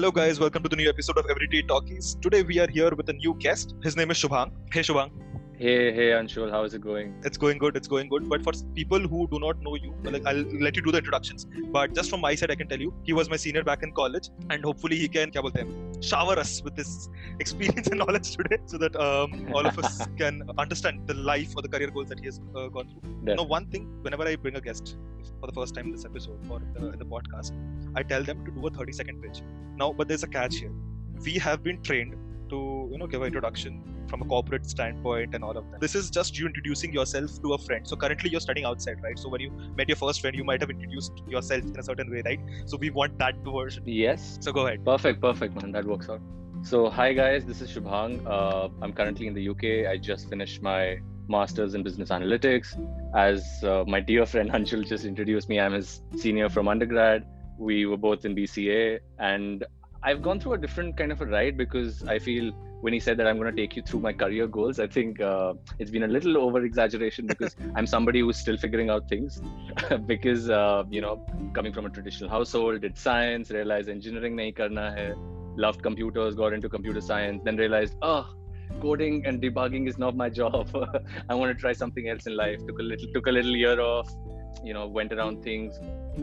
Hello, guys. Welcome to the new episode of Everyday Talkies. Today, we are here with a new guest. His name is Shubhang. Hey, Shubhang. Hey, hey, Anshul, how's it going? It's going good. It's going good. But for people who do not know you, like, I'll let you do the introductions. But just from my side, I can tell you, he was my senior back in college, and hopefully, he can kya bolte hain, shower us with this experience and knowledge today, so that um, all of us can understand the life or the career goals that he has uh, gone through. You know, one thing, whenever I bring a guest for the first time in this episode or uh, in the podcast, I tell them to do a 30 second pitch. Now, but there's a catch here. We have been trained to you know give an introduction from a corporate standpoint and all of that. This is just you introducing yourself to a friend. So currently you're studying outside, right? So when you met your first friend, you might have introduced yourself in a certain way, right? So we want that version. Yes. So go ahead. Perfect, perfect, man. That works out. So hi guys, this is Shubhang. Uh, I'm currently in the UK. I just finished my master's in business analytics. As uh, my dear friend Anshul just introduced me, I'm his senior from undergrad. We were both in BCA, and I've gone through a different kind of a ride because I feel when he said that I'm going to take you through my career goals, I think uh, it's been a little over exaggeration because I'm somebody who's still figuring out things. because uh, you know, coming from a traditional household, did science, realized engineering nahi karna hai, loved computers, got into computer science, then realized, oh, coding and debugging is not my job. I want to try something else in life. Took a little, took a little year off. You know, went around things,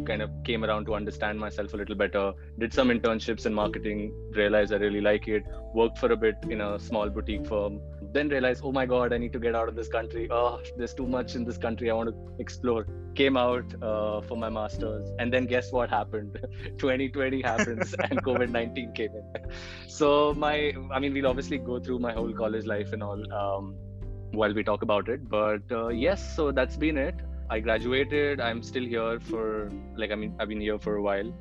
kind of came around to understand myself a little better did some internships in marketing realized i really like it worked for a bit in a small boutique firm then realized oh my god i need to get out of this country. Oh there's too much in this country i want to explore. Came out uh, for my masters. And then guess what happened? 2020 happens and covid-19 came in. So my i mean we'll obviously go through my whole college life and all um, while we talk about it. But uh, yes so that's been it I graduated. I'm still here for like I mean I've been here for a while.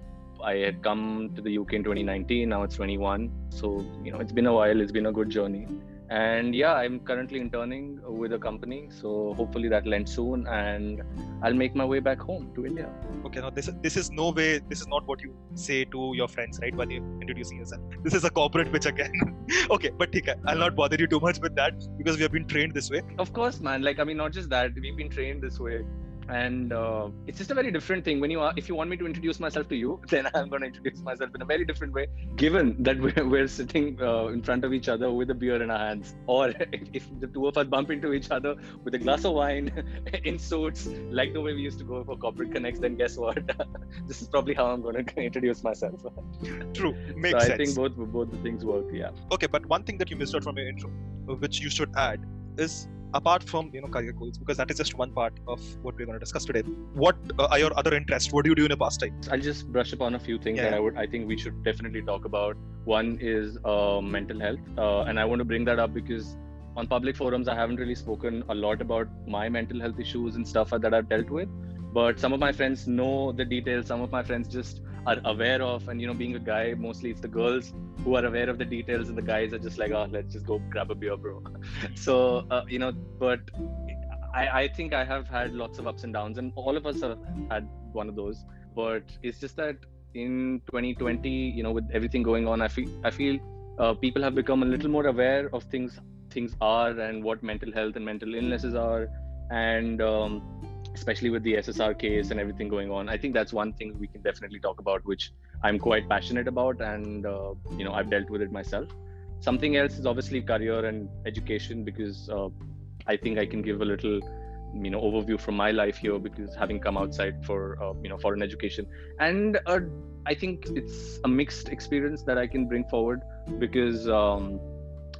I had come to the UK in 2019. Now it's 21. So you know it's been a while. It's been a good journey. And yeah, I'm currently interning with a company. So hopefully that'll end soon, and I'll make my way back home to India. Okay, now this this is no way. This is not what you say to your friends, right? While you're introducing yourself. This is a corporate pitch again. okay, but okay, I'll not bother you too much with that because we have been trained this way. Of course, man. Like I mean, not just that. We've been trained this way and uh, it's just a very different thing. When you are if you want me to introduce myself to you then i'm going to introduce myself in a very different way given that we're, we're sitting uh, in front of each other with a beer in our hands. Or if, if, the two of us bump into each other with a glass of wine in suits like the way we used to go for corporate connects then guess what? This is probably how i'm going to introduce myself. True. Makes so sense. i think both both the things work yeah. Okay but one thing that you missed out from your intro which you should add is apart from you know career goals because that is just one part of what we're going to discuss today. What uh, are your other interests? What do you do in your pastime? I'll just brush upon a few things yeah. that i would i think we should definitely talk about. One is uh, mental health uh, and i want to bring that up because on public forums i haven't really spoken a lot about my mental health issues and stuff that i've dealt with but some of my friends know the details. Some of my friends just are aware of and you know being a guy mostly it's the girls who are aware of the details and the guys are just like oh let's just go grab a beer bro. So uh, you know but I, I think i have had lots of ups and downs and all of us have had one of those. But it's just that in 2020 you know with everything going on i feel i feel uh, people have become a little more aware of things things are and what mental health and mental illnesses are. And um, especially with the SSR case and everything going on. I think that's one thing we can definitely talk about, which I'm quite passionate about, and uh, you know I've dealt with it myself. Something else is obviously career and education because uh, I think I can give a little you know overview from my life here because having come outside for uh, you know foreign education and uh, I think it's a mixed experience that I can bring forward because. Um,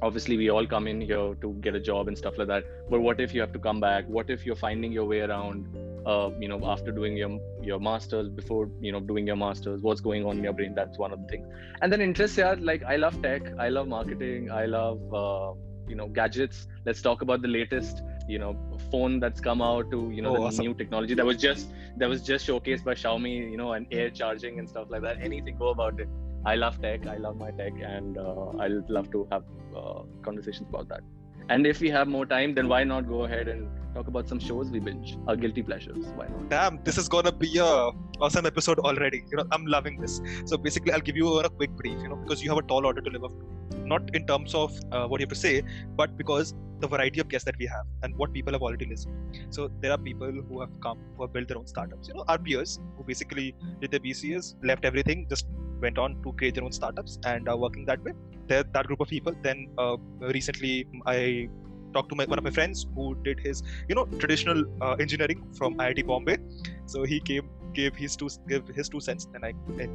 obviously we all come in here to get a job and stuff like that but what if you have to come back what if you're finding your way around uh, you know after doing your your masters before you know doing your masters what's going on in your brain that's one of the things and then interests yeah like i love tech i love marketing i love uh, you know gadgets. Let's talk about the latest you know phone that's come out to you know Oh, the awesome. new technology that was just that was just showcased by Xiaomi. You know, and air charging and stuff like that. Anything, go about it. I love tech. I love my tech, and uh, I'll love to have uh, conversations about that. And if we have more time, then why not go ahead and talk about some shows we binge, our guilty pleasures? Why not? Damn, this is gonna be a awesome episode already. You know, I'm loving this. So basically, I'll give you a quick brief. You know, because you have a tall order to live up to. Not in terms of uh, what you have to say, but because the variety of guests that we have and what people have already listened. So there are people who have come who have built their own startups. You know, our peers who basically did their BCS, left everything, just went on to create their own startups and are working that way. They're that group of people. Then uh, recently, I talked to my, one of my friends who did his you know traditional uh, engineering from IIT Bombay. So he came gave his two give his two cents, and I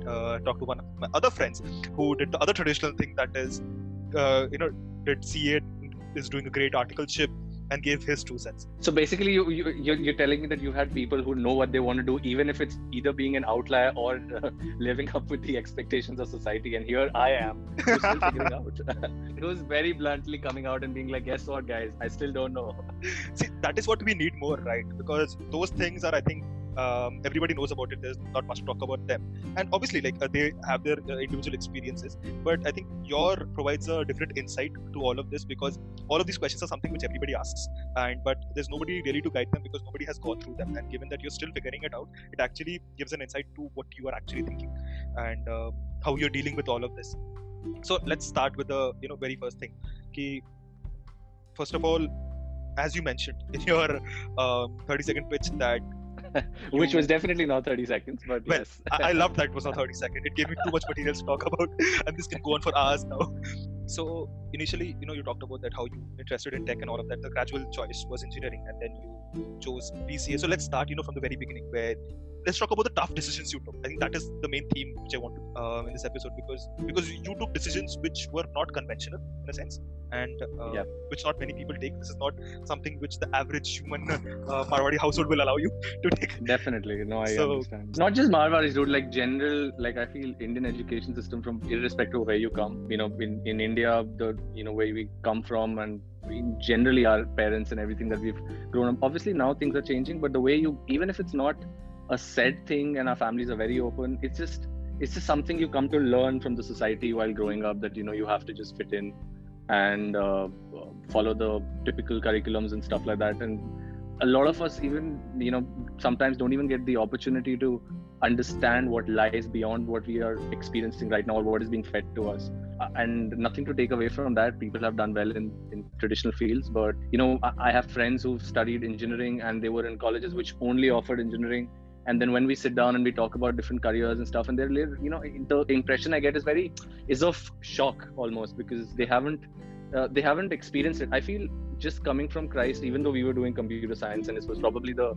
uh, talked to one of my other friends who did the other traditional thing that is uh, you know did CA is doing a great articleship and gave his two cents. So basically, you, you you're, you're telling me that you've had people who know what they want to do, even if it's either being an outlier or uh, living up with the expectations of society. And here I am, who's still figuring out. it was very bluntly coming out and being like, "Guess what, guys? I still don't know." See, that is what we need more, right? Because those things are, I think, um, everybody knows about it. There's not much talk about them, and obviously, like uh, they have their uh, individual experiences. But I think your provides a different insight to all of this because all of these questions are something which everybody asks, and but there's nobody really to guide them because nobody has gone through them. And given that you're still figuring it out, it actually gives an insight to what you are actually thinking and uh, how you're dealing with all of this. So let's start with the you know very first thing. Ki, first of all, as you mentioned in your um, 30 second pitch that Which was definitely not 30 seconds, but Well, yes. I, I loved that it was not 30 seconds It gave me too much material to talk about, and this can go on for hours now. So initially, you know, you talked about that how you interested in tech and all of that. The gradual choice was engineering, and then you chose BCA. So let's start, you know, from the very beginning. Where let's talk about the tough decisions you took. I think that is the main theme which I want to uh, in this episode because because you took decisions which were not conventional in a sense, and uh, Yeah. which not many people take. This is not something which the average human uh, Marwadi household will allow you to take. Definitely, no, I So- understand. Not just Marwaris, dude. Like general, like I feel Indian education system, from irrespective of where you come, you know, in in India, the you know where we come from, and generally our parents and everything that we've grown up. Obviously now things are changing, but the way you, even if it's not a said thing, and our families are very open, it's just it's just something you come to learn from the society while growing up that you know you have to just fit in and uh, follow the typical curriculums and stuff like that and a lot of us even you know sometimes don't even get the opportunity to understand what lies beyond what we are experiencing right now or what is being fed to us. Uh, and nothing to take away from that. People have done well in, in traditional fields but you know I, have friends who've studied engineering and they were in colleges which only offered engineering. And then when we sit down and we talk about different careers and stuff and they're you know the impression i get is very is of shock almost because they haven't uh, they haven't experienced it. I feel just coming from christ even though we were doing computer science and this was probably the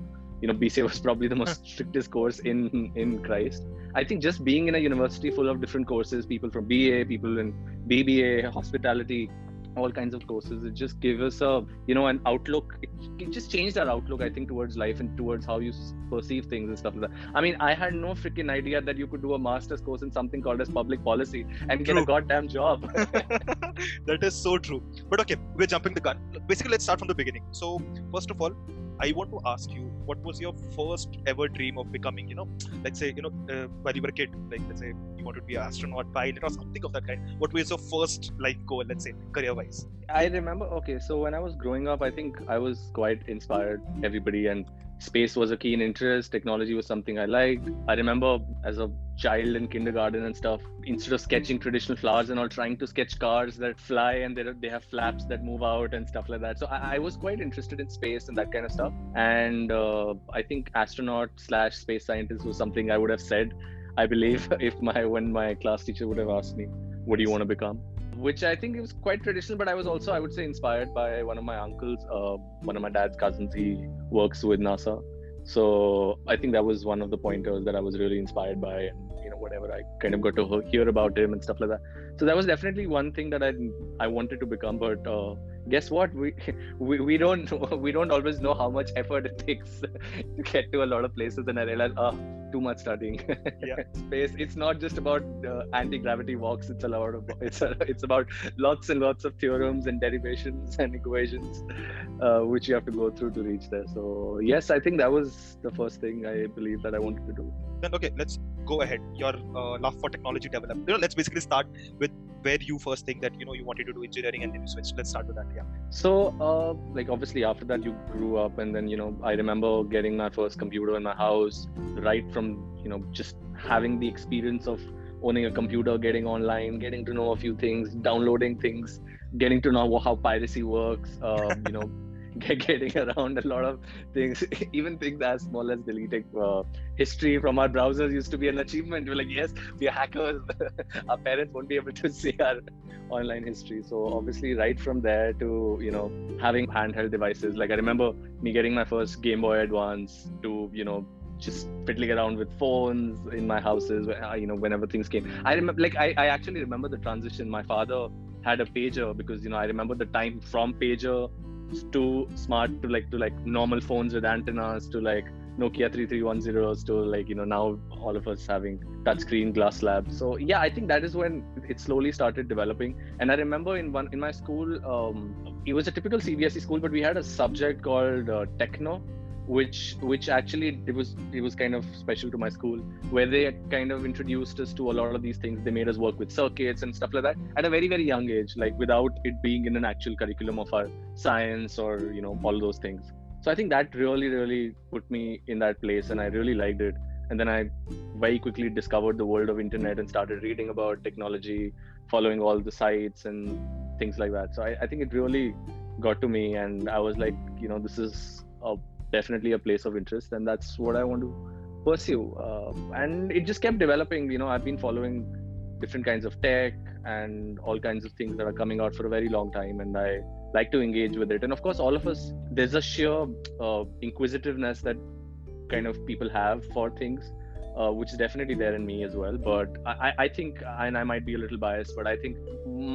you know bca was probably the most strictest course in in christ. I think just being in a university full of different courses people from ba people in bba hospitality all kinds of courses it just gave us a you know an outlook it, it just changed our outlook i think towards life and towards how you perceive things and stuff like that i mean i had no freaking idea that you could do a master's course in something called as public policy and get a goddamn job that is so true. But okay, we're jumping the gun. Basically, let's start from the beginning. So, first of all, I want to ask you, what was your first ever dream of becoming? You know, let's say, you know, uh, while you were a kid, like let's say you wanted to be an astronaut, pilot, or something of that kind. What was your first life goal? Let's say career-wise. I remember, okay, so when I was growing up, I think I was quite inspired, everybody, and space was a keen interest. Technology was something I liked. I remember as a child in kindergarten and stuff, instead of sketching traditional flowers and all, trying to sketch cars that fly and they they have flaps that move out and stuff like that. So I, I was quite interested in space and that kind of stuff. And uh, I think astronaut slash space scientist was something I would have said. I believe if my when my class teacher would have asked me, "What do you want to become?" Which I think was quite traditional, but I was also, I would say, inspired by one of my uncles, uh, one of my dad's cousins. He works with NASA. So I think that was one of the pointers that I was really inspired by. And, know, whatever I kind of got to hear about him and stuff like that. So that was definitely one thing that I I wanted to become. But uh, guess what? We, we we don't we don't always know how much effort it takes to get to a lot of places. And I realized, uh, too much studying. Yeah. Space. It's not just about uh, anti-gravity walks. It's a lot of. It's a, it's about lots and lots of theorems and derivations and equations, uh, which you have to go through to reach there. So yes, I think that was the first thing I believe that I wanted to do. Then okay, let's go ahead. Your uh, love for technology developed. You know, let's basically start with where you first think that you know you wanted to do engineering and then you switched. Let's start with that. Yeah. So, uh, like obviously after that you grew up, and then you know I remember getting my first computer in my house, right from you know just having the experience of owning a computer, getting online, getting to know a few things, downloading things, getting to know how piracy works. Uh, you know. getting around a lot of things, even things as small as deleting uh, history from our browsers used to be an achievement. We're like, yes, we are hackers. our parents won't be able to see our online history. So obviously, right from there to you know having handheld devices. Like I remember me getting my first Game Boy Advance to you know just fiddling around with phones in my houses. You know, whenever things came, I remember like I, I actually remember the transition. My father had a pager because you know I remember the time from pager to smart to like to like normal phones with antennas to like Nokia 3310s to like you know now all of us having touchscreen glass slabs. So yeah, I think that is when it slowly started developing. And I remember in one in my school, um, it was a typical CBSE school, but we had a subject called uh, techno, which which actually it was it was kind of special to my school where they kind of introduced us to a lot of these things they made us work with circuits and stuff like that at a very very young age like without it being in an actual curriculum of our science or you know all those things. So i think that really really put me in that place and i really liked it. And then i very quickly discovered the world of internet and started reading about technology following all the sites and things like that. So i, I think it really got to me and i was like you know this is a definitely a place of interest and that's what i want to pursue. Uh, and it just kept developing you know i've been following different kinds of tech and all kinds of things that are coming out for a very long time and i like to engage with it. And of course all of us there's a sheer uh, inquisitiveness that kind of people have for things uh, which is definitely there in me as well. But I, I think, and I might be a little biased, but I think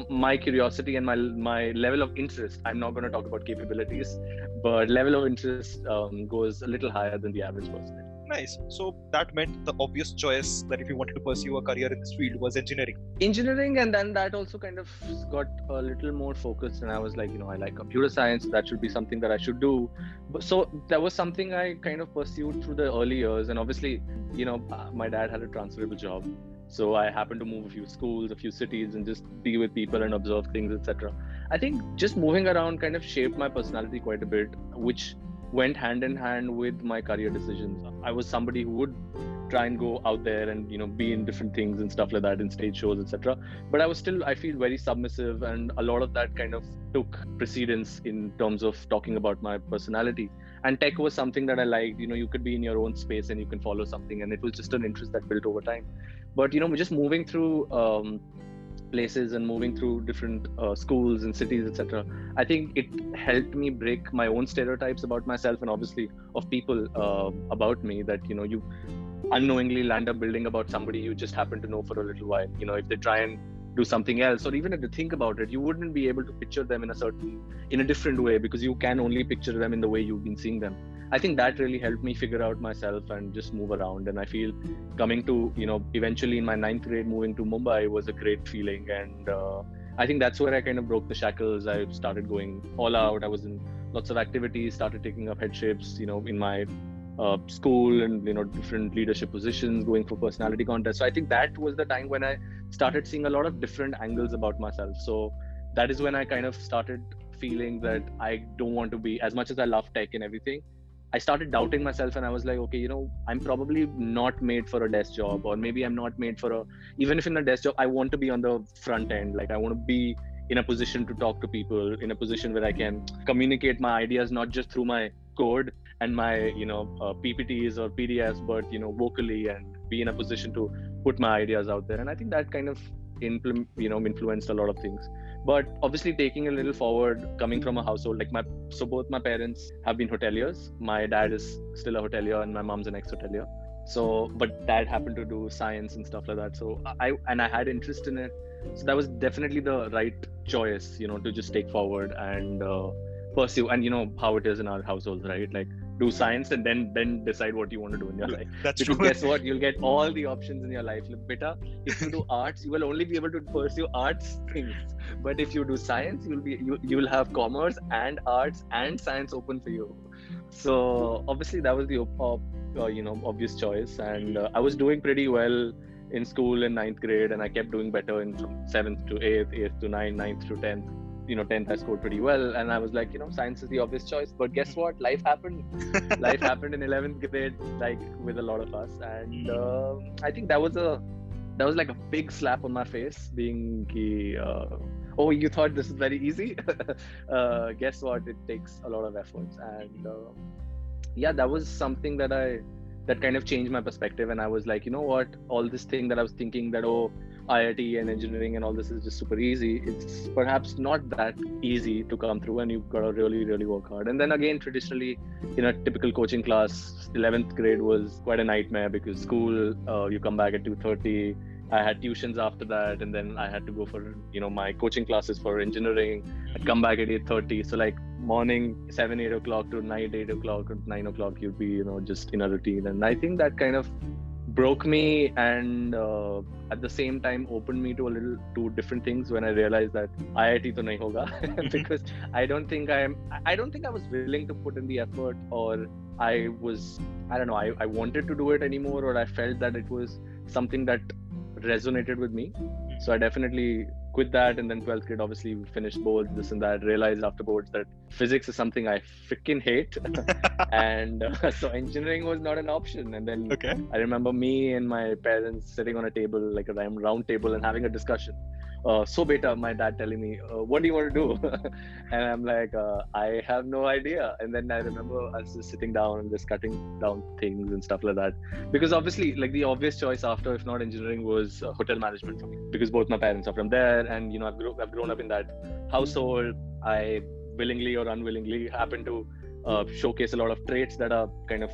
my curiosity and my my level of interest. I'm not going to talk about capabilities, but level of interest um, goes a little higher than the average person nice. So that meant the obvious choice that if you wanted to pursue a career in this field was engineering. Engineering and then that also kind of got a little more focused and i was like you know i like computer science that should be something that i should do. But so that was something i kind of pursued through the early years and obviously you know uh, my dad had a transferable job. So i happened to move a few schools a few cities and just be with people and observe things etc i think just moving around kind of shaped my personality quite a bit which went hand in hand with my career decisions. I was somebody who would try and go out there and you know be in different things and stuff like that in stage shows etc but i was still i feel very submissive and a lot of that kind of took precedence in terms of talking about my personality. And tech was something that i liked. You know you could be in your own space and you can follow something and it was just an interest that built over time. But you know just moving through um, places and moving through different uh, schools and cities etc i think it helped me break my own stereotypes about myself and obviously of people uh, about me that you know you unknowingly land up building about somebody you just happen to know for a little while. You know if they try and do something else or even if they think about it you wouldn't be able to picture them in a certain in a different way because you can only picture them in the way you've been seeing them I think that really helped me figure out myself and just move around. And I feel coming to, you know, eventually in my ninth grade, moving to Mumbai was a great feeling. And uh, I think that's where I kind of broke the shackles. I started going all out. I was in lots of activities, started taking up headships, you know, in my uh, school and, you know, different leadership positions, going for personality contests. So I think that was the time when I started seeing a lot of different angles about myself. So that is when I kind of started feeling that I don't want to be, as much as I love tech and everything, I started doubting myself and I was like, okay, you know, I'm probably not made for a desk job, or maybe I'm not made for a, even if in a desk job, I want to be on the front end. Like, I want to be in a position to talk to people, in a position where I can communicate my ideas, not just through my code and my, you know, uh, PPTs or PDFs, but, you know, vocally and be in a position to put my ideas out there. And I think that kind of, you know, influenced a lot of things but obviously taking a little forward coming from a household like my so both my parents have been hoteliers. My dad is still a hotelier and my mom's an ex-hotelier. So but dad happened to do science and stuff like that. So i and i had interest in it. So that was definitely the right choice you know to just take forward and uh, pursue. And you know how it is in our households right? Like do science and then then decide what you want to do in your life. That's because true. guess what? You'll get all the options in your life. Look, beta, if you do arts, you will only be able to pursue arts things. But if you do science, you'll be you you will have commerce and arts and science open for you. So obviously that was the uh, you know obvious choice, and uh, I was doing pretty well in school in ninth grade, and I kept doing better in from seventh to eighth, eighth to ninth, ninth to tenth you know 10th i scored pretty well and i was like you know science is the obvious choice. But guess what? Life happened. Life happened in 11th grade like with a lot of us. And uh, i think that was a that was like a big slap on my face being uh, oh you thought this is very easy? Uh, guess what? It takes a lot of efforts. And uh, yeah that was something that i that kind of changed my perspective. And i was like you know what? All this thing that i was thinking that oh IIT and engineering and all this is just super easy. It's perhaps not that easy to come through, and you've got to really, really work hard. And then again, traditionally, in a typical coaching class, 11th grade was quite a nightmare because school, uh, you come back at 2:30. I had tuitions after that, and then I had to go for you know my coaching classes for engineering. I'd come back at 8:30. So like morning, seven, eight o'clock to night, eight o'clock or nine o'clock, you'd be you know just in a routine. And I think that kind of broke me and uh, at the same time opened me to a little two different things when I realized that IIT to nahi hoga because I don't think I'm I don't think I was willing to put in the effort or I was I don't know I, I wanted to do it anymore or I felt that it was something that resonated with me. So I definitely quit that and then 12th grade obviously finished boards this and that realized after boards that physics is something i freaking hate. And uh, so engineering was not an option. And then okay. i remember me and my parents sitting on a table like a round table and having a discussion uh, so beta my dad telling me uh, what do you want to do? And i'm like uh, i have no idea. And then i remember us just sitting down and just cutting down things and stuff like that. Because obviously like the obvious choice after if not engineering was uh, hotel management for me. Because both my parents are from there and you know i've, grow- I've grown up in that household. I willingly or unwillingly happen to uh, showcase a lot of traits that are kind of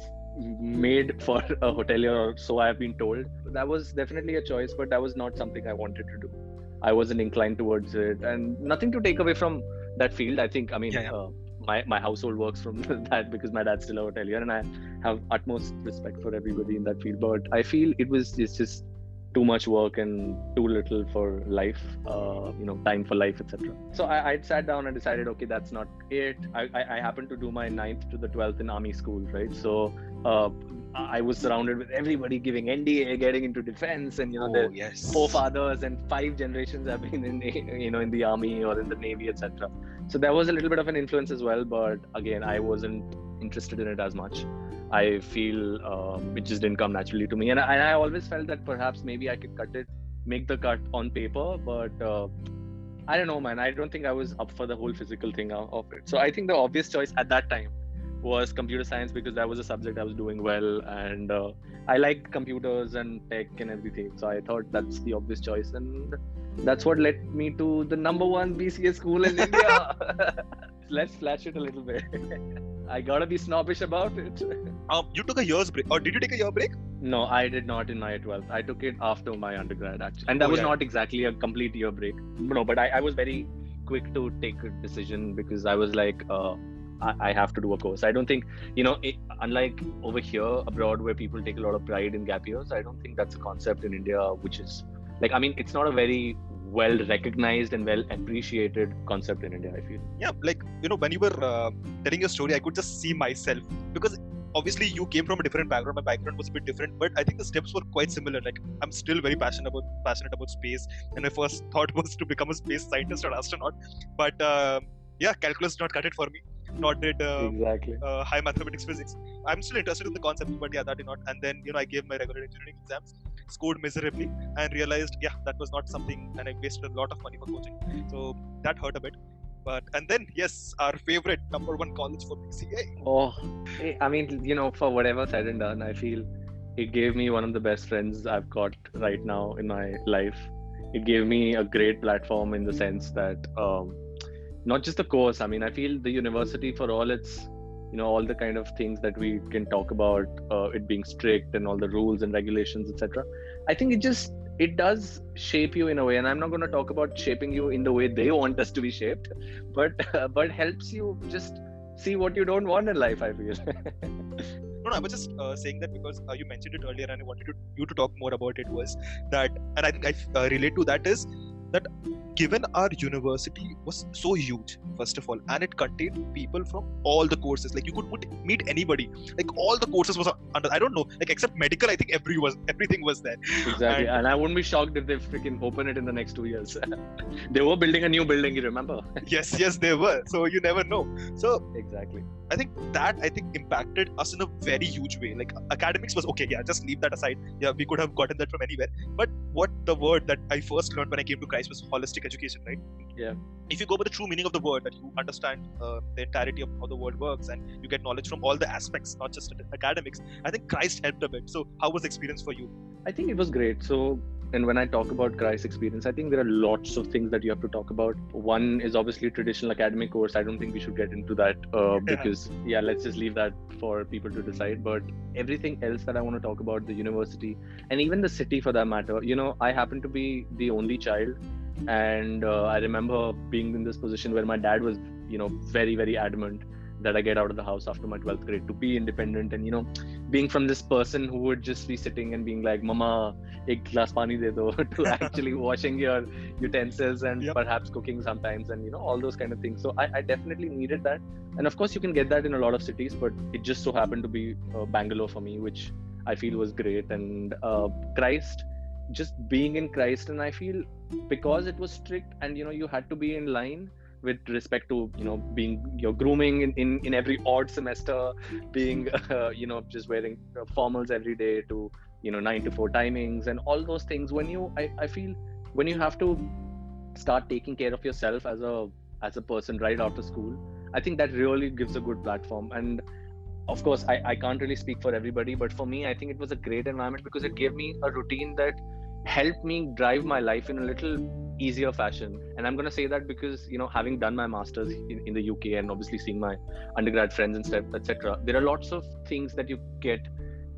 made for a hotelier or so i've been told. That was definitely a choice but that was not something i wanted to do I wasn't inclined towards it, and nothing to take away from that field. I think, I mean, yeah, yeah. Uh, my my household works from that because my dad's still a hotelier, and I have utmost respect for everybody in that field. But I feel it was it's just too much work and too little for life, uh, you know, time for life, etc. So I, I sat down and decided, okay, that's not it. I, I, I happened to do my ninth to the twelfth in army school, right? So uh, I was surrounded with everybody giving NDA, getting into defense, and you know, oh, yes. forefathers and five generations have been in, you know, in the army or in the navy, etc. So there was a little bit of an influence as well, but again, I wasn't interested in it as much. I feel um, it just didn't come naturally to me, and I, and I always felt that perhaps maybe I could cut it, make the cut on paper, but. Uh, I don't know, man. I don't think I was up for the whole physical thing of it. So I think the obvious choice at that time was computer science because that was a subject I was doing well, and uh, I like computers and tech and everything. So I thought that's the obvious choice, and that's what led me to the number one BCA school in India. Let's flash it a little bit. I gotta be snobbish about it. Um, you took a year's break, or did you take a year break? No, I did not in my 12th. I took it after my undergrad, actually, and that Oh, was yeah. not exactly a complete year break. No, but I, I was very quick to take a decision because I was like, uh, I, I have to do a course. I don't think, you know, it, unlike over here abroad where people take a lot of pride in gap years, I don't think that's a concept in India which is like, I mean, it's not a very well recognized and well appreciated concept in India. I feel. Yeah, like you know, when you were uh, telling your story, I could just see myself because obviously you came from a different background. My background was a bit different, but I think the steps were quite similar. Like I'm still very passionate about passionate about space, and my first thought was to become a space scientist or astronaut. But uh, yeah, calculus did not cut it for me. Not did uh, exactly. uh, high mathematics physics. I'm still interested in the concept, but yeah, that did not. And then you know, I gave my regular engineering exams, scored miserably, and realized yeah, that was not something, and I wasted a lot of money for coaching. So that hurt a bit. But and then yes, our favorite number one college for BCA. Oh, eh, I mean, you know, for whatever said and done, I feel it gave me one of the best friends I've got right now in my life. It gave me a great platform in the sense that um, not just the course. I mean, I feel the university for all its, you know, all the kind of things that we can talk about, uh, it being strict and all the rules and regulations, etc. I think it just it does shape you in a way, and I'm not going to talk about shaping you in the way they want us to be shaped, but uh, but helps you just see what you don't want in life. I feel. No, no, I was just uh, saying that because uh, you mentioned it earlier, and I wanted to, you to talk more about it. Was that, and I think I uh, relate to that is that given our university was so huge first of all and it contained people from all the courses. Like you could put, meet anybody. Like all the courses was under i don't know like except medical i think every was everything was there. Exactly and, and i wouldn't be shocked if they freaking open it in the next two years. They were building a new building you remember? Yes yes they were. So you never know. So exactly. I think that i think impacted us in a very huge way. Like academics was okay yeah just leave that aside. Yeah we could have gotten that from anywhere. But what the word that i first learned when i came to christ was holistic education, right? Yeah. If you go by the true meaning of the word, that you understand uh, the entirety of how the world works and you get knowledge from all the aspects, not just academics, I think Christ helped a bit. So, how was the experience for you? I think it was great. So, and when I talk about Christ experience, I think there are lots of things that you have to talk about. One is obviously traditional academic course. I don't think we should get into that uh, because, yeah, let's just leave that for people to decide. But everything else that I want to talk about, the university and even the city for that matter, you know, I happen to be the only child and uh, i remember being in this position where my dad was you know very very adamant that i get out of the house after my 12th grade to be independent. And you know being from this person who would just be sitting and being like mama ek glass pani de do to actually washing your utensils and yep. perhaps cooking sometimes and you know all those kind of things. So I, I, definitely needed that. And of course you can get that in a lot of cities but it just so happened to be uh, bangalore for me which i feel was great. And uh, christ just being in christ and i feel because it was strict and you know you had to be in line with respect to you know being your grooming in, in, in every odd semester being uh, you know just wearing formals every day to you know 9 to 4 timings and all those things. When you I, I feel when you have to start taking care of yourself as a as a person right after school i think that really gives a good platform. And of course I, I can't really speak for everybody but for me i think it was a great environment because it gave me a routine that helped me drive my life in a little easier fashion. And i'm going to say that because you know having done my masters in, in the uk and obviously seeing my undergrad friends and stuff etc there are lots of things that you get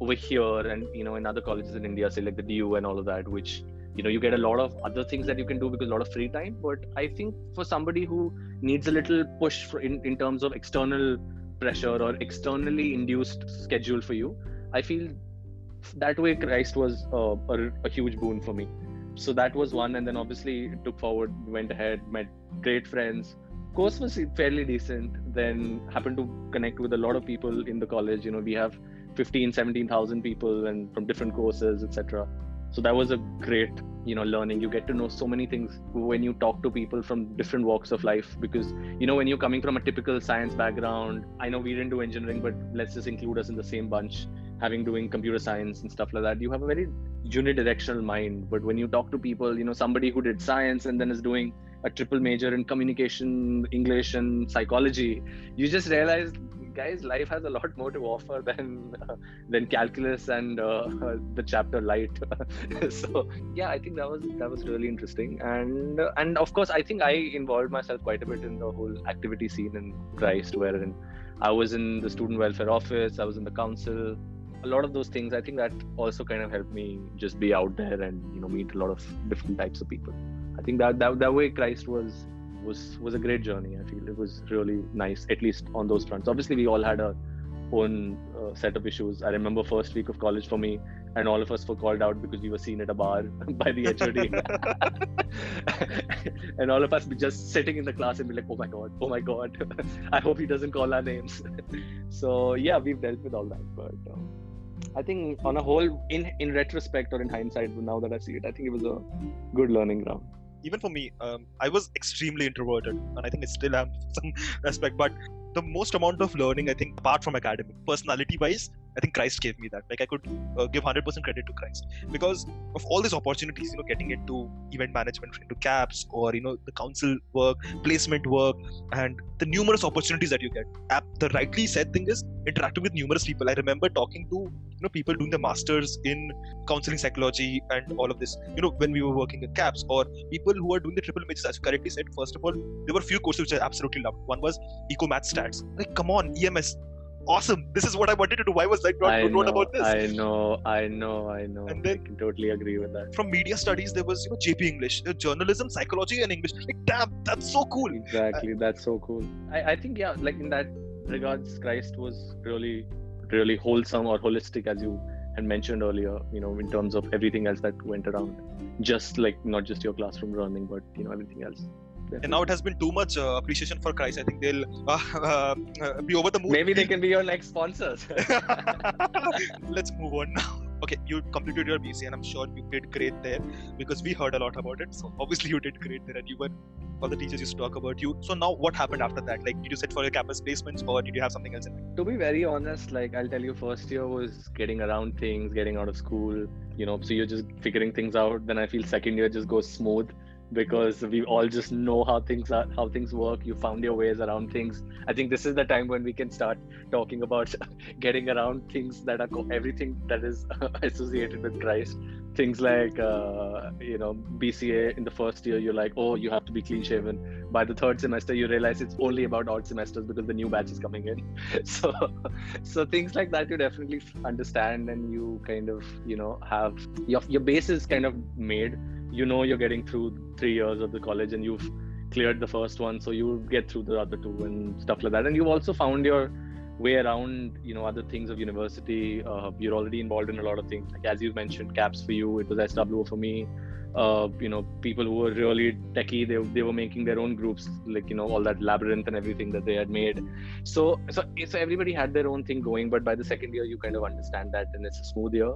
over here and you know in other colleges in india say like the du and all of that which you know you get a lot of other things that you can do because a lot of free time. But i think for somebody who needs a little push for in, in terms of external pressure or externally induced schedule for you i feel that way christ was uh, a, a, huge boon for me. So that was one and then obviously took forward went ahead met great friends. Course was fairly decent then happened to connect with a lot of people in the college. You know we have 15 17000 people and from different courses etc so that was a great you know learning. You get to know so many things when you talk to people from different walks of life because you know when you're coming from a typical science background i know we didn't do engineering but let's just include us in the same bunch having doing computer science and stuff like that you have a very unidirectional mind. But when you talk to people you know somebody who did science and then is doing a triple major in communication english and psychology you just realize guys life has a lot more to offer than uh, than calculus and uh, the chapter light. So yeah i think that was that was really interesting. And uh, and of course i think i involved myself quite a bit in the whole activity scene in christ wherein i was in the student welfare office i was in the council a lot of those things i think that also kind of helped me just be out there and you know meet a lot of different types of people. I think that that, that way christ was was was a great journey. I feel it was really nice at least on those fronts. Obviously we all had our own uh, set of issues. I remember first week of college for me and all of us were called out because we were seen at a bar by the hod and all of us be just sitting in the class and be like oh my god oh my god. I hope he doesn't call our names. So yeah we've dealt with all that but um, I think on a whole, in in retrospect or in hindsight, now that I see it, I think it was a good learning ground. Even for me, um, I was extremely introverted, and I think I still am some respect. But the most amount of learning, I think, apart from academic, personality-wise, I think Christ gave me that. Like I could uh, give 100% credit to Christ because of all these opportunities, you know, getting into event management, into CAPS or, you know, the council work, placement work, and the numerous opportunities that you get. The rightly said thing is interacting with numerous people. I remember talking to, you know, people doing the masters in counseling psychology and all of this, you know, when we were working in CAPS or people who are doing the triple majors, as you correctly said, first of all, there were few courses which I absolutely loved. One was Eco Math Stats. Like, come on, EMS, awesome. This is what I wanted to do. Why was I not I know, about this? I know, I know, I know. And then I can totally agree with that. From media studies, there was you know JP English, journalism, psychology, and English. Like damn, that's so cool. Exactly, uh, that's so cool. I, I think yeah, like in that regards, Christ was really really wholesome or holistic as you had mentioned earlier you know in terms of everything else that went around just like not just your classroom learning but you know everything else and now it has been too much uh, appreciation for Christ. I think they'll uh, uh, be over the moon. Maybe they can be your next sponsors. Let's move on now. Okay, you completed your BC, and I'm sure you did great there because we heard a lot about it. So obviously you did great there, and you were all the teachers used to talk about you. So now what happened after that? Like, did you sit for your campus placements, or did you have something else in mind? To be very honest, like I'll tell you, first year was getting around things, getting out of school. You know, so you're just figuring things out. Then I feel second year just goes smooth because we all just know how things are how things work. You found your ways around things. I think this is the time when we can start talking about getting around things that are everything that is associated with christ. Things like uh, you know bca in the first year you're like oh you have to be clean shaven. By the third semester you realize it's only about odd semesters because the new batch is coming in. So so things like that you definitely understand and you kind of you know have your, your base is kind of made you know you're getting through three years of the college and you've cleared the first one so you get through the other two and stuff like that. And you've also found your way around you know other things of university. Uh, you're already involved in a lot of things. Like as you mentioned caps for you it was swo for me uh, you know people who were really techie they, they were making their own groups like you know all that labyrinth and everything that they had made. So so so everybody had their own thing going but by the second year you kind of understand that and it's a smooth year.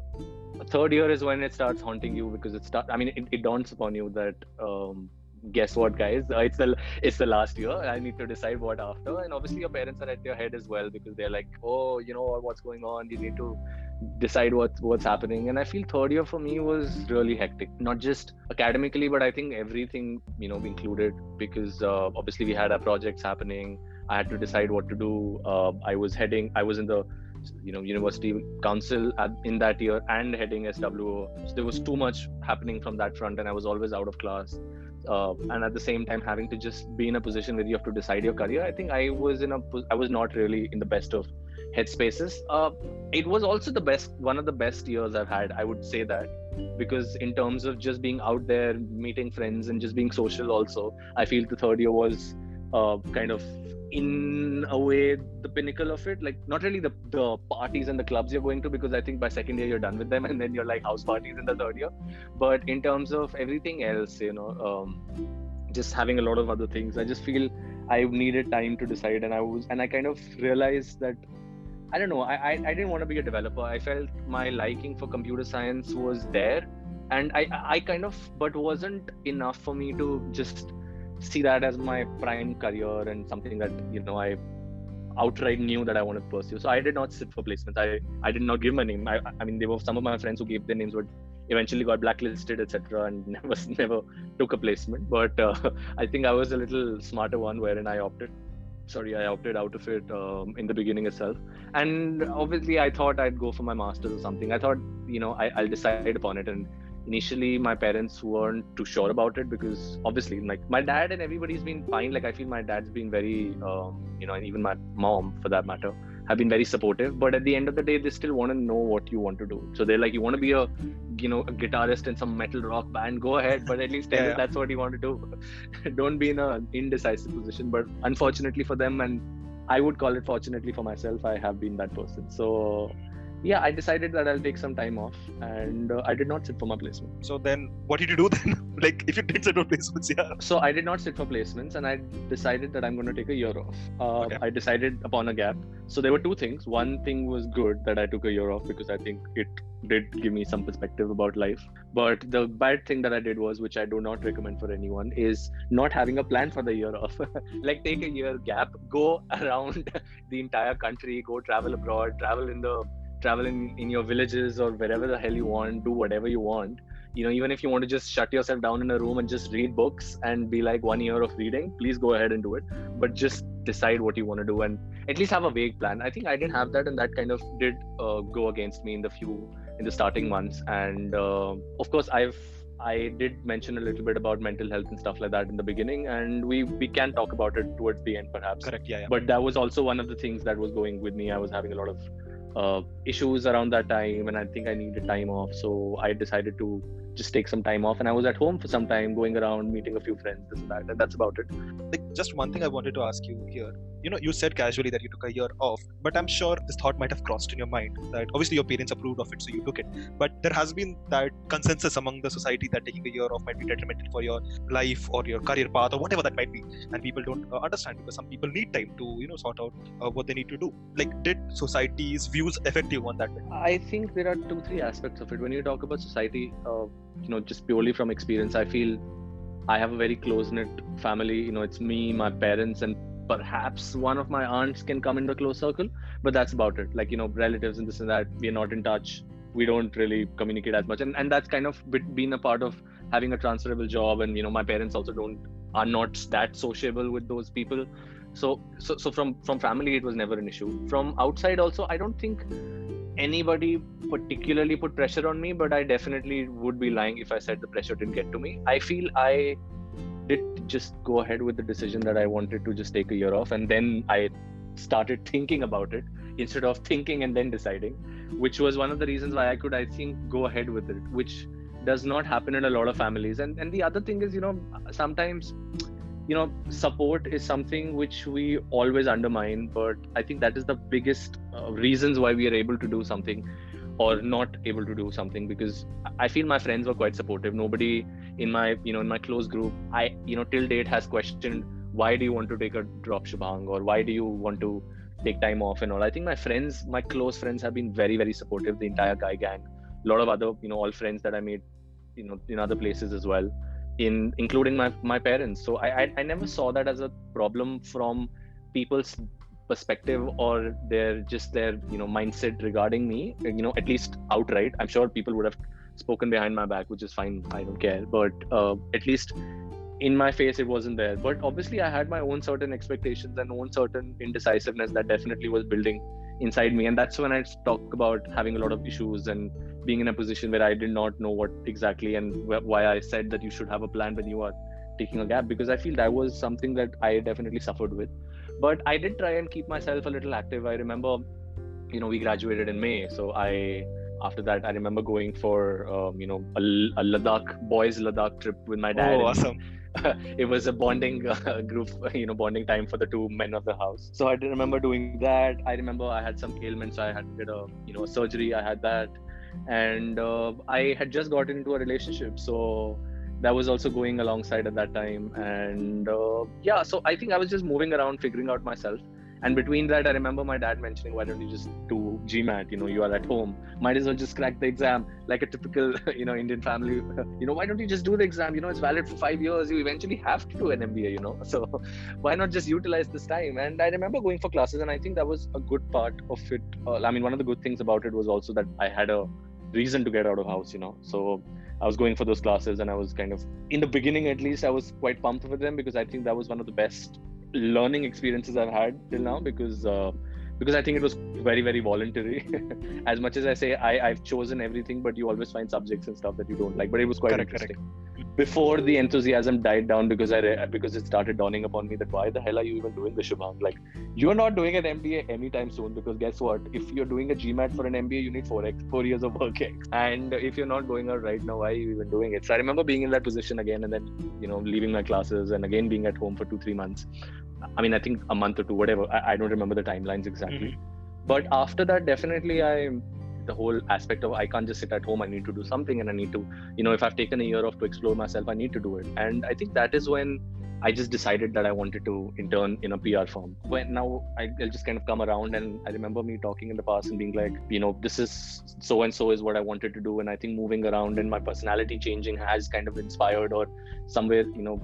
Third year is when it starts haunting you because it start i mean it, it dawns upon you that um, guess what guys? Uh, it's the it's the last year. I need to decide what after. And obviously your parents are at your head as well because they're like oh you know what's going on? You need to decide what's what's happening and i feel third year for me was really hectic not just academically but i think everything you know included because uh, obviously we had our projects happening i had to decide what to do uh, i was heading i was in the you know university council at, in that year and heading SWO. So there was too much happening from that front, and I was always out of class. Uh, and at the same time, having to just be in a position where you have to decide your career. I think I was in a I was not really in the best of headspaces. Uh, it was also the best one of the best years I've had. I would say that because in terms of just being out there, meeting friends, and just being social, also I feel the third year was uh, kind of in a way the pinnacle of it like not really the, the parties and the clubs you're going to because i think by second year you're done with them and then you're like house parties in the third year but in terms of everything else you know um, just having a lot of other things i just feel i needed time to decide and i was and i kind of realized that i don't know i i, I didn't want to be a developer i felt my liking for computer science was there and i i kind of but wasn't enough for me to just see that as my prime career and something that you know I outright knew that I wanted to pursue. So I did not sit for placements. I I did not give my name. I, I mean, there were some of my friends who gave their names, but eventually got blacklisted, etc., and never never took a placement. But uh, I think I was a little smarter one, wherein I opted. Sorry, I opted out of it um, in the beginning itself, and obviously I thought I'd go for my masters or something. I thought, you know, I, I'll decide upon it, and initially my parents weren't too sure about it because obviously like my dad and everybody's been fine. Like i feel my dad's been very um, you know and even my mom for that matter have been very supportive but at the end of the day they still want to know what you want to do. So they're like you want to be a you know a guitarist in some metal rock band? Go ahead but at least tell yeah. that's what you want to do. Don't be in a indecisive position but unfortunately for them and i would call it fortunately for myself i have been that person. So yeah, I decided that I'll take some time off, and uh, I did not sit for my placement. So then, what did you do then? like, if you did sit for placements, yeah. So I did not sit for placements, and I decided that I'm going to take a year off. Uh, okay. I decided upon a gap. So there were two things. One thing was good that I took a year off because I think it did give me some perspective about life. But the bad thing that I did was, which I do not recommend for anyone, is not having a plan for the year off. like take a year gap, go around the entire country, go travel abroad, travel in the travel in, in your villages or wherever the hell you want, do whatever you want. You know, even if you want to just shut yourself down in a room and just read books and be like one year of reading, please go ahead and do it. But just decide what you want to do and at least have a vague plan. I think I didn't have that, and that kind of did uh, go against me in the few in the starting months. And uh, of course, I've I did mention a little bit about mental health and stuff like that in the beginning, and we we can talk about it towards the end, perhaps. Correct. Yeah. yeah. But that was also one of the things that was going with me. I was having a lot of uh, issues around that time and i think i needed time off so i decided to just take some time off. And I was at home for some time, going around, meeting a few friends, this and that, and that's about it. Like just one thing I wanted to ask you here. You know, you said casually that you took a year off, but I'm sure this thought might have crossed in your mind that obviously your parents approved of it, so you took it. But there has been that consensus among the society that taking a year off might be detrimental for your life or your career path or whatever that might be, and people don't uh, understand because some people need time to you know sort out uh, what they need to do. Like, did society's views affect you on that? I think there are two, three aspects of it. When you talk about society, uh, you know, just purely from experience, I feel I have a very close knit family. You know, it's me, my parents, and perhaps one of my aunts can come in the close circle, but that's about it. Like, you know, relatives and this and that, we're not in touch. We don't really communicate as much. And, and that's kind of been a part of having a transferable job. And, you know, my parents also don't, are not that sociable with those people. So, so, so from, from family, it was never an issue. From outside also, I don't think anybody particularly put pressure on me, but I definitely would be lying if I said the pressure didn't get to me. I feel I did just go ahead with the decision that I wanted to just take a year off, and then I started thinking about it instead of thinking and then deciding, which was one of the reasons why I could, I think, go ahead with it, which does not happen in a lot of families. And and the other thing is, you know, sometimes you know support is something which we always undermine but i think that is the biggest uh, reasons why we are able to do something or not able to do something because i feel my friends were quite supportive. Nobody in my you know in my close group i you know till date has questioned why do you want to take a drop shubhang? Or why do you want to take time off and all? I think my friends my close friends have been very very supportive the entire guy gang a lot of other you know all friends that i made you know in other places as well in including my my parents. So I, I mm-hmm. i never mm-hmm. saw that as a problem from people's perspective mm-hmm. or their just their you know mindset regarding me you know at least outright. I'm sure people would have spoken behind my back which is fine. I don't care. But uh, at least in my face it wasn't there. But obviously i had my own certain expectations and own certain indecisiveness that definitely was building inside me and that's when i talk about having a lot of issues and being in a position where I did not know what exactly and wh- why I said that you should have a plan when you are taking a gap because I feel that was something that I definitely suffered with. But I did try and keep myself a little active. I remember, you know, we graduated in May, so I after that I remember going for um, you know a, a, Ladakh boys Ladakh trip with my dad. Oh, awesome! it was a bonding uh, group, you know, bonding time for the two men of the house. So I remember doing that. I remember I had some ailments. I had a you know surgery. I had that and uh, i had just gotten into a relationship so that was also going alongside at that time and uh, yeah so i think i was just moving around figuring out myself and between that i remember my dad mentioning why don't you just do gmat you know you are at home. Might as well just crack the exam like a typical you know indian family. You know why don't you just do the exam? You know it's valid for five years. You eventually have to do an mba you know. So why not just utilize this time? And i remember going for classes and i think that was a good part of it. Uh, i mean one of the good things about it was also that i had a reason to get out of house you know. So i was going for those classes and i was kind of in the beginning at least i was quite pumped with them because i think that was one of the best learning experiences i've had till now because uh, because i think it was very very voluntary as much as i say I, i've chosen everything but you always find subjects and stuff that you don't like but it was quite correct, interesting correct before the enthusiasm died down because I re- because it started dawning upon me that why the hell are you even doing the Shubhang? Like you're not doing an MBA anytime soon because guess what? If you're doing a GMAT for an MBA, you need four x four years of work x. And if you're not going out right now, why are you even doing it? So I remember being in that position again and then you know leaving my classes and again being at home for two three months. I mean I think a month or two, whatever. I, I don't remember the timelines exactly. Mm-hmm. But after that, definitely I the whole aspect of I can't just sit at home. I need to do something, and I need to, you know, if I've taken a year off to explore myself, I need to do it. And I think that is when I just decided that I wanted to intern in a PR firm. When now I, will just kind of come around, and I remember me talking in the past and being like, you know, this is so and so is what I wanted to do, and I think moving around and my personality changing has kind of inspired or somewhere, you know,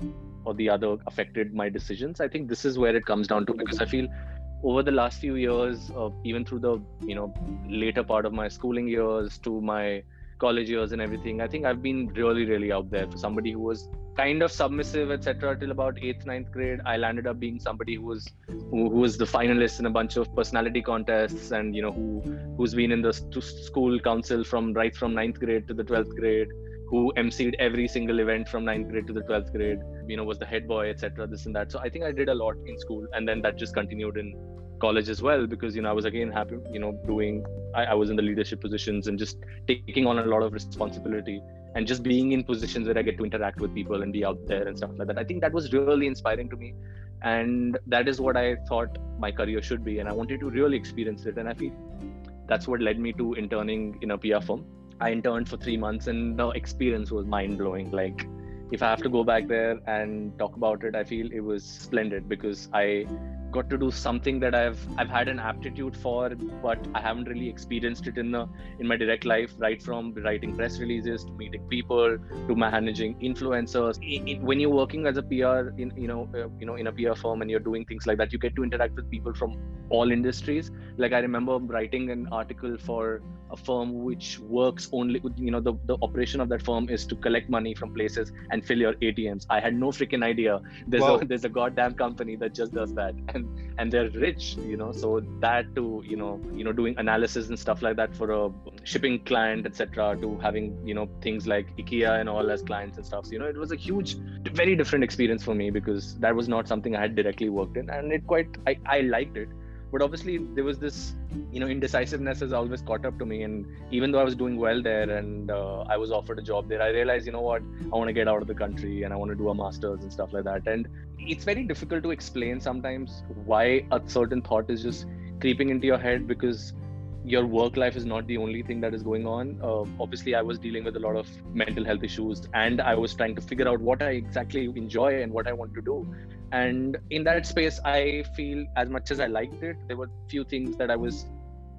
or the other affected my decisions. I think this is where it comes down to because I feel over the last few years uh, even through the you know later part of my schooling years to my college years and everything i think i've been really really out there for somebody who was kind of submissive etc till about 8th 9th grade i landed up being somebody who was who, who was the finalist in a bunch of personality contests and you know who who's been in the school council from right from 9th grade to the 12th grade who emceed every single event from 9th grade to the 12th grade you know was the head boy etc this and that so i think i did a lot in school and then that just continued in college as well because you know i was again happy you know doing I, I was in the leadership positions and just taking on a lot of responsibility and just being in positions where I get to interact with people and be out there and stuff like that. I think that was really inspiring to me. And that is what I thought my career should be. And I wanted to really experience it. And I feel that's what led me to interning in a PR firm. I interned for three months and the experience was mind blowing. Like, if I have to go back there and talk about it, I feel it was splendid because I got to do something that I've I've had an aptitude for, but I haven't really experienced it in the in my direct life. Right from writing press releases to meeting people to managing influencers. when you're working as a PR in you know uh, you know in a PR firm and you're doing things like that, you get to interact with people from all industries. Like I remember writing an article for a firm which works only you know the, the operation of that firm is to collect money from places and fill your atms i had no freaking idea. There's wow. a there's a goddamn company that just does that. And and they're rich you know so that to you know you know doing analysis and stuff like that for a shipping client etc to having you know things like ikea and all as clients and stuff so, you know it was a huge very different experience for me because that was not something i had directly worked in. And it quite i, I liked it but obviously there was this you know indecisiveness has always caught up to me. And even though i was doing well there and uh, i was offered a job there i realized you know what? I want to get out of the country and i want to do a masters and stuff like that. And it's very difficult to explain sometimes why a certain thought is just creeping into your head because your work life is not the only thing that is going on. Uh, obviously, I was dealing with a lot of mental health issues, and I was trying to figure out what I exactly enjoy and what I want to do and in that space i feel as much as i liked it there were few things that i was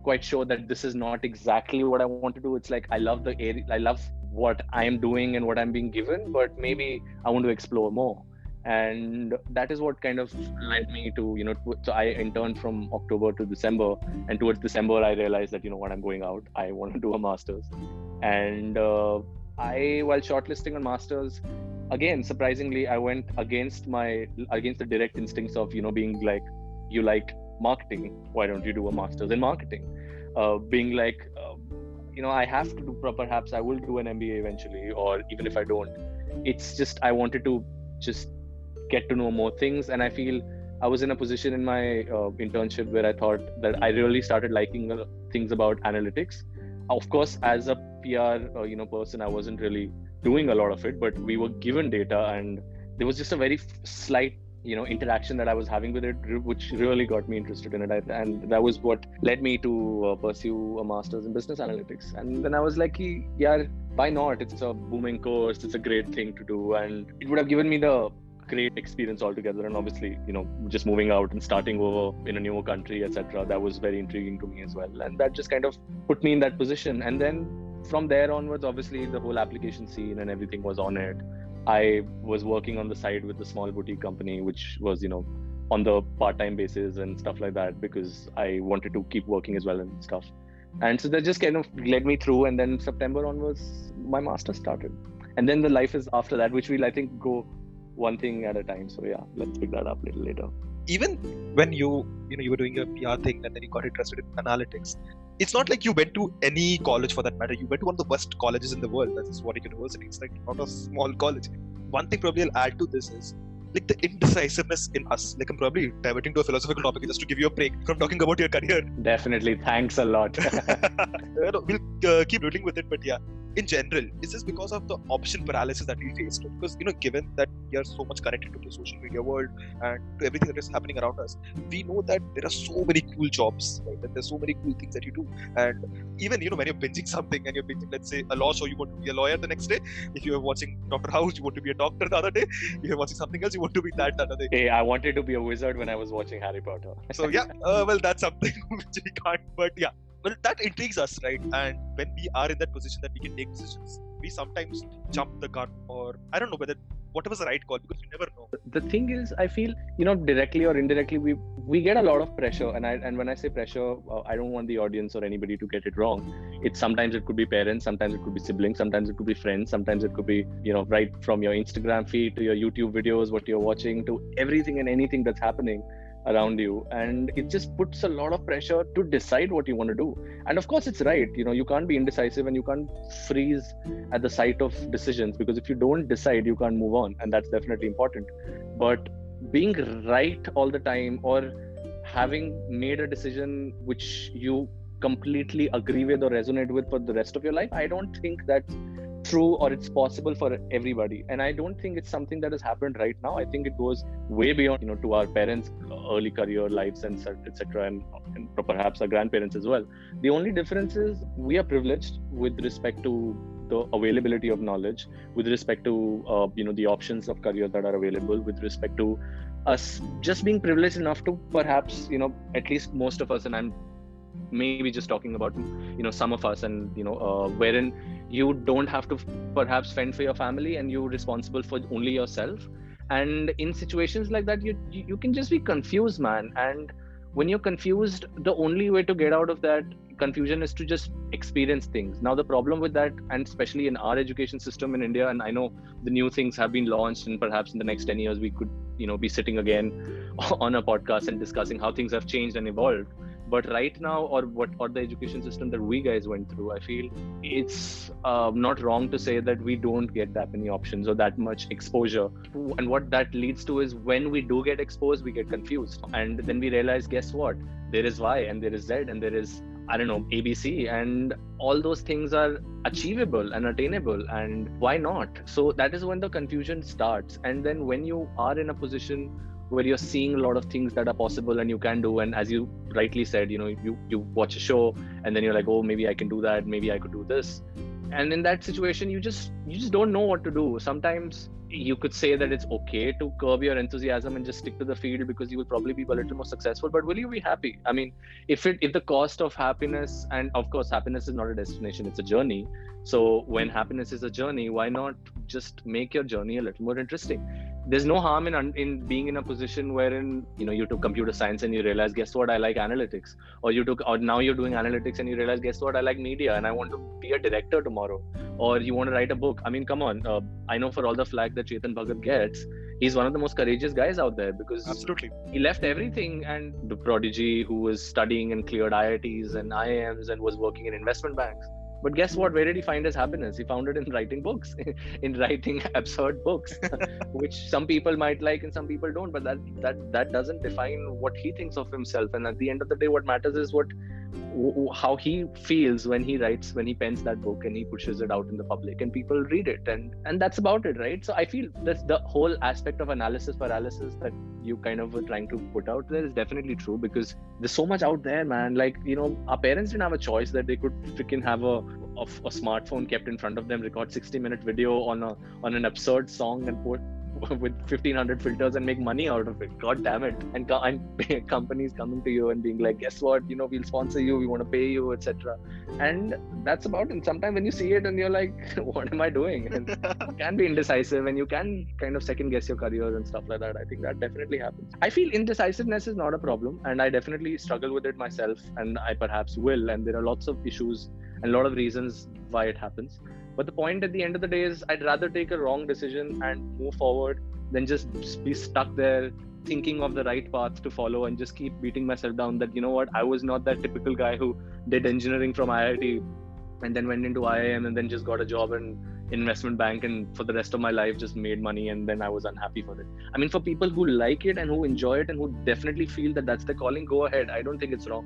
quite sure that this is not exactly what i want to do. It's like i love the area i love what i am doing and what i'm being given but maybe i want to explore more. And that is what kind of led me to you know so i interned from october to december and towards december i realized that you know what i'm going out. I want to do a masters. And uh, i while shortlisting on masters again surprisingly i went against my against the direct instincts of you know being like you like marketing. Why don't you do a master's in marketing? Uh, being like uh, you know i have to do perhaps i will do an mba eventually or even if i don't. It's just i wanted to just get to know more things and i feel i was in a position in my uh, internship where i thought that i really started liking uh, things about analytics. Of course as a pr uh, you know person i wasn't really doing a lot of it, but we were given data, and there was just a very slight you know interaction that i was having with it which really got me interested in it. And that was what led me to uh, pursue a master's in business analytics. And then i was like yeah why not? It's a booming course. It's a great thing to do. And it would have given me the great experience altogether. And obviously you know just moving out and starting over in a new country etc that was very intriguing to me as well. And that just kind of put me in that position. And then from there onwards, obviously the whole application scene and everything was on it. I was working on the side with the small boutique company, which was, you know, on the part-time basis and stuff like that because I wanted to keep working as well and stuff. And so that just kind of led me through. And then September onwards, my master started. And then the life is after that, which will I think go one thing at a time. So yeah, let's pick that up a little later. Even when you you know you were doing your PR thing and then you got interested in analytics, it's not like you went to any college for that matter. You went to one of the worst colleges in the world. That is Warwick University. It's like not a small college. One thing probably I'll add to this is like the indecisiveness in us. Like I'm probably diverting to a philosophical topic just to give you a break from talking about your career. Definitely. Thanks a lot. we'll uh, keep dealing with it, but yeah, in general is this because of the option paralysis that we faced? Because you know given that we are so much connected to the social media world and to everything that is happening around us we know that there are so many cool jobs right? And there's so many cool things that you do. And even you know when you're binging something and you're binging let's say a law show you want to be a lawyer the next day. If you're watching dr house you want to be a doctor the other day. If you're watching something else you want to be that the other day. Hey i wanted to be a wizard when i was watching harry potter. So yeah uh, well that's something which we can't but yeah well that intrigues us right? And when we are in that position that we can take decisions we sometimes jump the gun or i don't know whether whatever's the right call because you never know. The thing is i feel you know directly or indirectly we we get a lot of pressure. And i and when i say pressure uh, i don't want the audience or anybody to get it wrong. It's sometimes it could be parents sometimes it could be siblings sometimes it could be friends sometimes it could be you know right from your instagram feed to your youtube videos what you're watching to everything and anything that's happening around you and it just puts a lot of pressure to decide what you want to do. And of course it's right you know you can't be indecisive and you can't freeze at the sight of decisions because if you don't decide you can't move on and that's definitely important. But being right all the time or having made a decision which you completely agree with or resonate with for the rest of your life i don't think that's true or it's possible for everybody. And i don't think it's something that has happened right now. I think it goes way beyond you know to our parents early career lives and etc and, and perhaps our grandparents as well. The only difference is we are privileged with respect to the availability of knowledge with respect to uh, you know the options of career that are available with respect to us just being privileged enough to perhaps you know at least most of us and i'm maybe just talking about you know some of us and you know uh, wherein you don't have to perhaps fend for your family and you're responsible for only yourself. And in situations like that you you can just be confused man. And when you're confused the only way to get out of that confusion is to just experience things. Now the problem with that and especially in our education system in india and i know the new things have been launched and perhaps in the next 10 years we could you know be sitting again on a podcast and discussing how things have changed and evolved but right now or what or the education system that we guys went through i feel it's uh, not wrong to say that we don't get that many options or that much exposure and what that leads to is when we do get exposed we get confused and then we realize guess what there is y and there is z and there is I don't know, ABC, and all those things are achievable and attainable, and why not? So that is when the confusion starts. And then when you are in a position where you're seeing a lot of things that are possible and you can do. And as you rightly said you know you you watch a show and then you're like oh maybe i can do that. Maybe i could do this. And in that situation you just you just don't know what to do. Sometimes you could say that it's okay to curb your enthusiasm and just stick to the field because you will probably be a little more successful. But will you be happy? I mean if it if the cost of happiness and of course happiness is not a destination it's a journey. So when happiness is a journey why not just make your journey a little more interesting there's no harm in in being in a position wherein you know you took computer science and you realize guess what I like analytics. Or you took or now you're doing analytics and you realize guess what I like media and I want to be a director tomorrow. Or you want to write a book. I mean come on uh, I know for all the flack that Chetan Bhagat gets he's one of the most courageous guys out there because absolutely. he left everything and the prodigy who was studying and cleared IITs and IIMs and was working in investment banks but guess what? Where did he find his happiness? He found it in writing books, in writing absurd books, which some people might like and some people don't. But that that that doesn't define what he thinks of himself. And at the end of the day, what matters is what how he feels when he writes when he pens that book and he pushes it out in the public and people read it and and that's about it right? So i feel that's the whole aspect of analysis paralysis that you kind of were trying to put out there is definitely true because there's so much out there man. Like you know our parents didn't have a choice that they could freaking have a of a smartphone kept in front of them record 60 minute video on a on an absurd song and put with 1500 filters and make money out of it. God damn it. And, co- and companies coming to you and being like guess what? You know we'll sponsor you. We want to pay you etc and that's about it. And sometimes when you see it and you're like what am i doing? And you can be indecisive and you can kind of second guess your career and stuff like that. I think that definitely happens. I feel indecisiveness is not a problem and i definitely struggle with it myself and i perhaps will. And there are lots of issues and a lot of reasons why it happens but the point at the end of the day is I'd rather take a wrong decision and move forward than just be stuck there thinking of the right path to follow and just keep beating myself down that you know what I was not that typical guy who did engineering from IIT and then went into IIM and then just got a job in investment bank and for the rest of my life just made money and then I was unhappy for it. I mean for people who like it and who enjoy it and who definitely feel that that's the calling go ahead. I don't think it's wrong.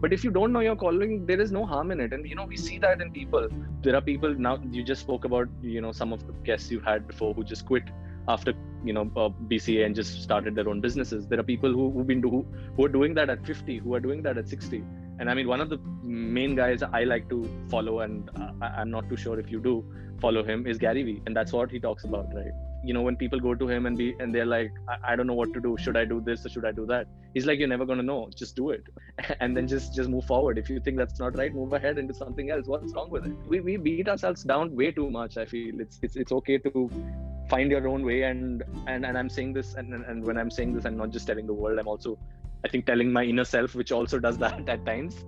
But if you don't know your calling there is no harm in it. And you know we see that in people. There are people now you just spoke about you know some of the guests you had before who just quit after you know uh, bca and just started their own businesses. There are people who, who've been do, who are doing that at 50 who are doing that at 60 and i mean one of the main guys i like to follow and uh, i'm not too sure if you do follow him is gary vee. And that's what he talks about right? You know when people go to him and be and they're like I, I, don't know what to do. Should i do this or should i do that? He's like you're never going to know. Just do it. And then just just move forward. If you think that's not right move ahead into something else. What's wrong with it? We, we beat ourselves down way too much i feel. It's it's, it's okay to find your own way. And and, and i'm saying this and, and when i'm saying this i'm not just telling the world. I'm also i think telling my inner self which also does that at times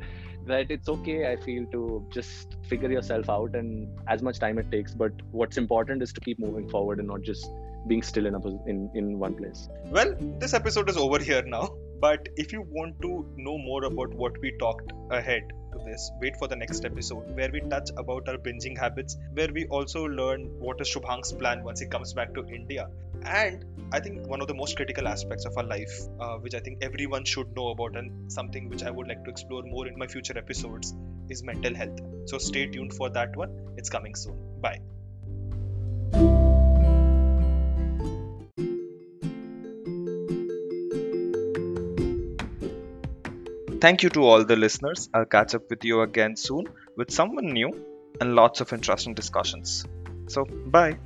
that it's okay i feel to just figure yourself out and as much time it takes. But what's important is to keep moving forward and not just being still in a in, in one place. Well this episode is over here now but if you want to know more about what we talked ahead to this wait for the next episode where we touch about our binging habits where we also learn what is shubhang's plan once he comes back to india. And i think one of the most critical aspects of our life uh, which i think everyone should know about and something which i would like to explore more in my future episodes is mental health. So stay tuned for that one. It's coming soon. Bye Thank you to all the listeners. I'll catch up with you again soon with someone new and lots of interesting discussions. So, bye.